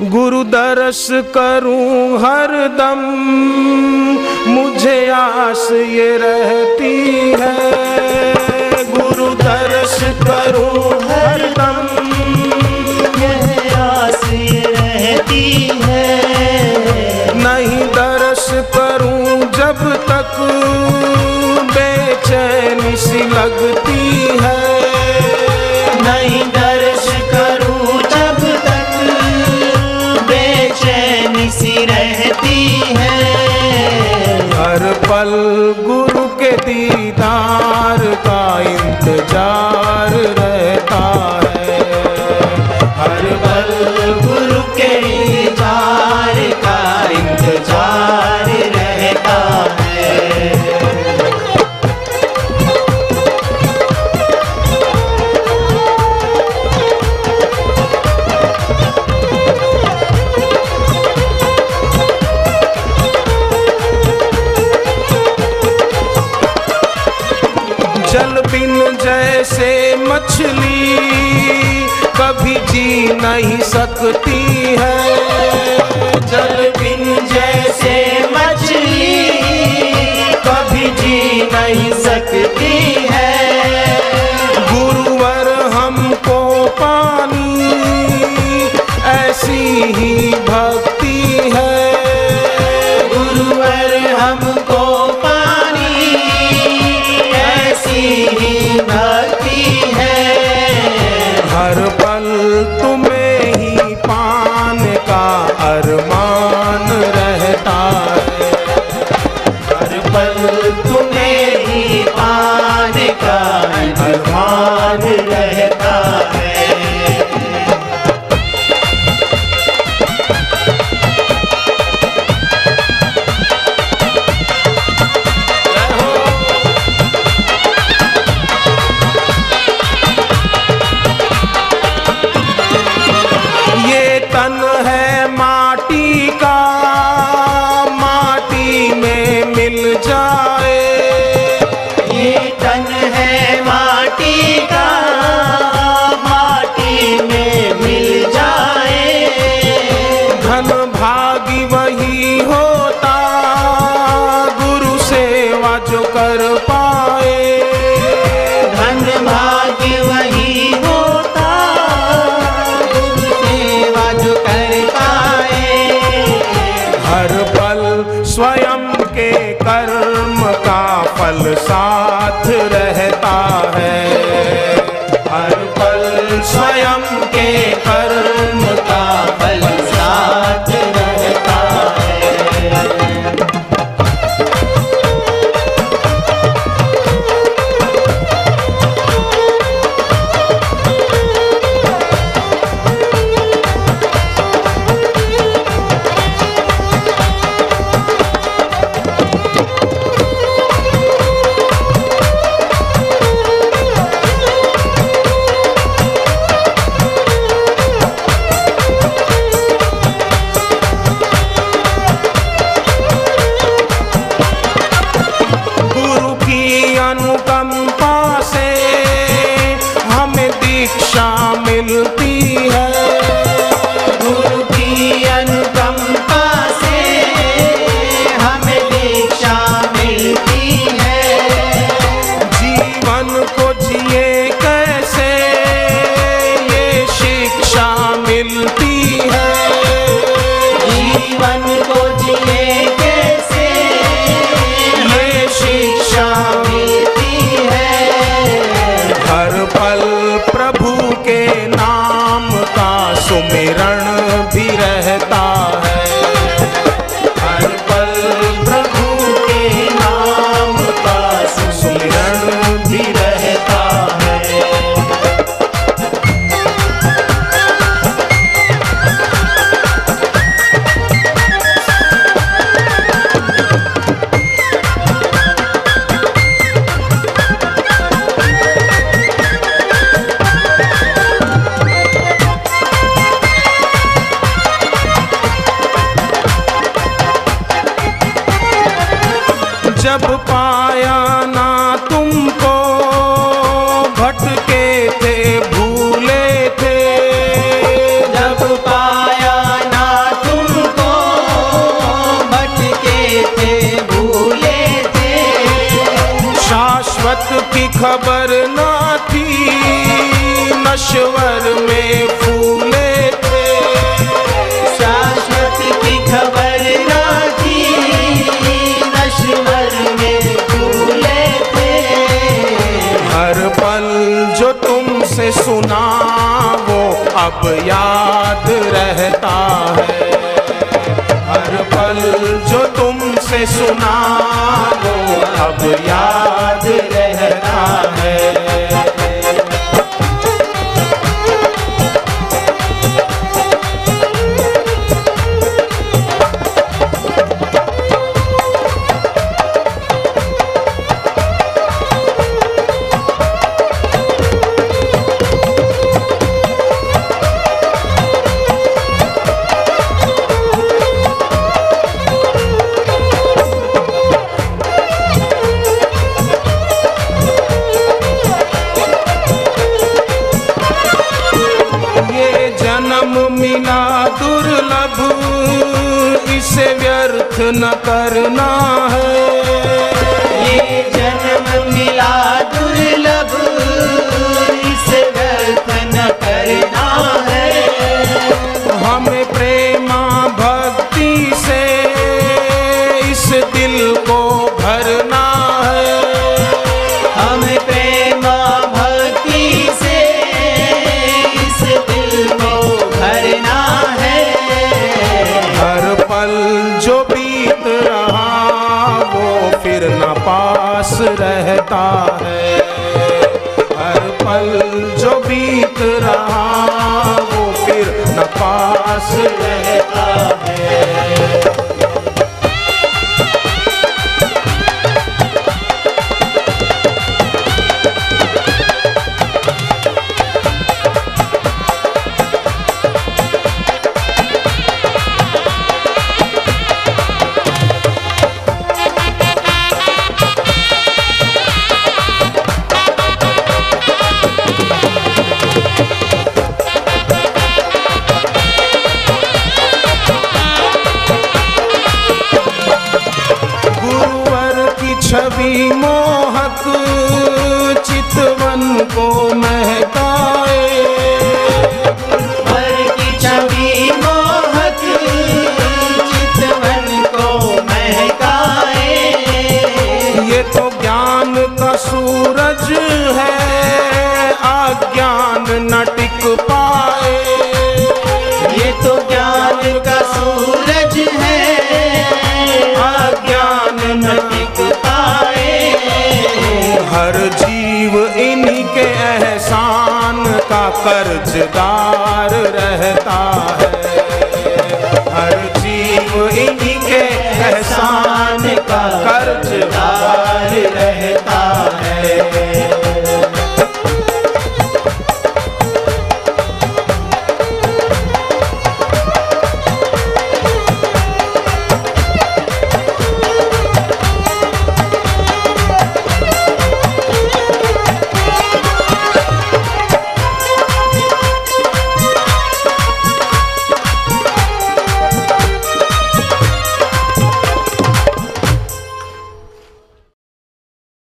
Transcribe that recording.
गुरु दर्श करूँ हर दम। मुझे आस ये रहती है। गुरु दर्श करूँ हर दम। यह आस ये रहती है। नहीं दर्श करूँ जब तक। बेचैनी सी लगती पल गुरु के दीदार का इंतज़ार रहता है। हर जी नहीं सकती है। जल बिन जैसे मछली कभी जी नहीं सकती है। गुरुवर हमको पानी ऐसी ही भक्ति है। गुरुवर हमको पानी ऐसी ही भक्ति है। हर पल तुम्हें ही पान का अरमान रहता है। हर पल तुम्हें ही पाने का अरमान रहता i'm tan खबर ना थी नश्वर में फूले थे। शाश्वत की खबर ना थी नश्वर में फूले थे। हर पल जो तुमसे सुना वो अब याद रहता है। हर पल जो तुमसे सुना वो अब याद करना है। ये जन्म मिला बीत रहा वो फिर न पास रहता है। की छवि कर्जदार रहता है।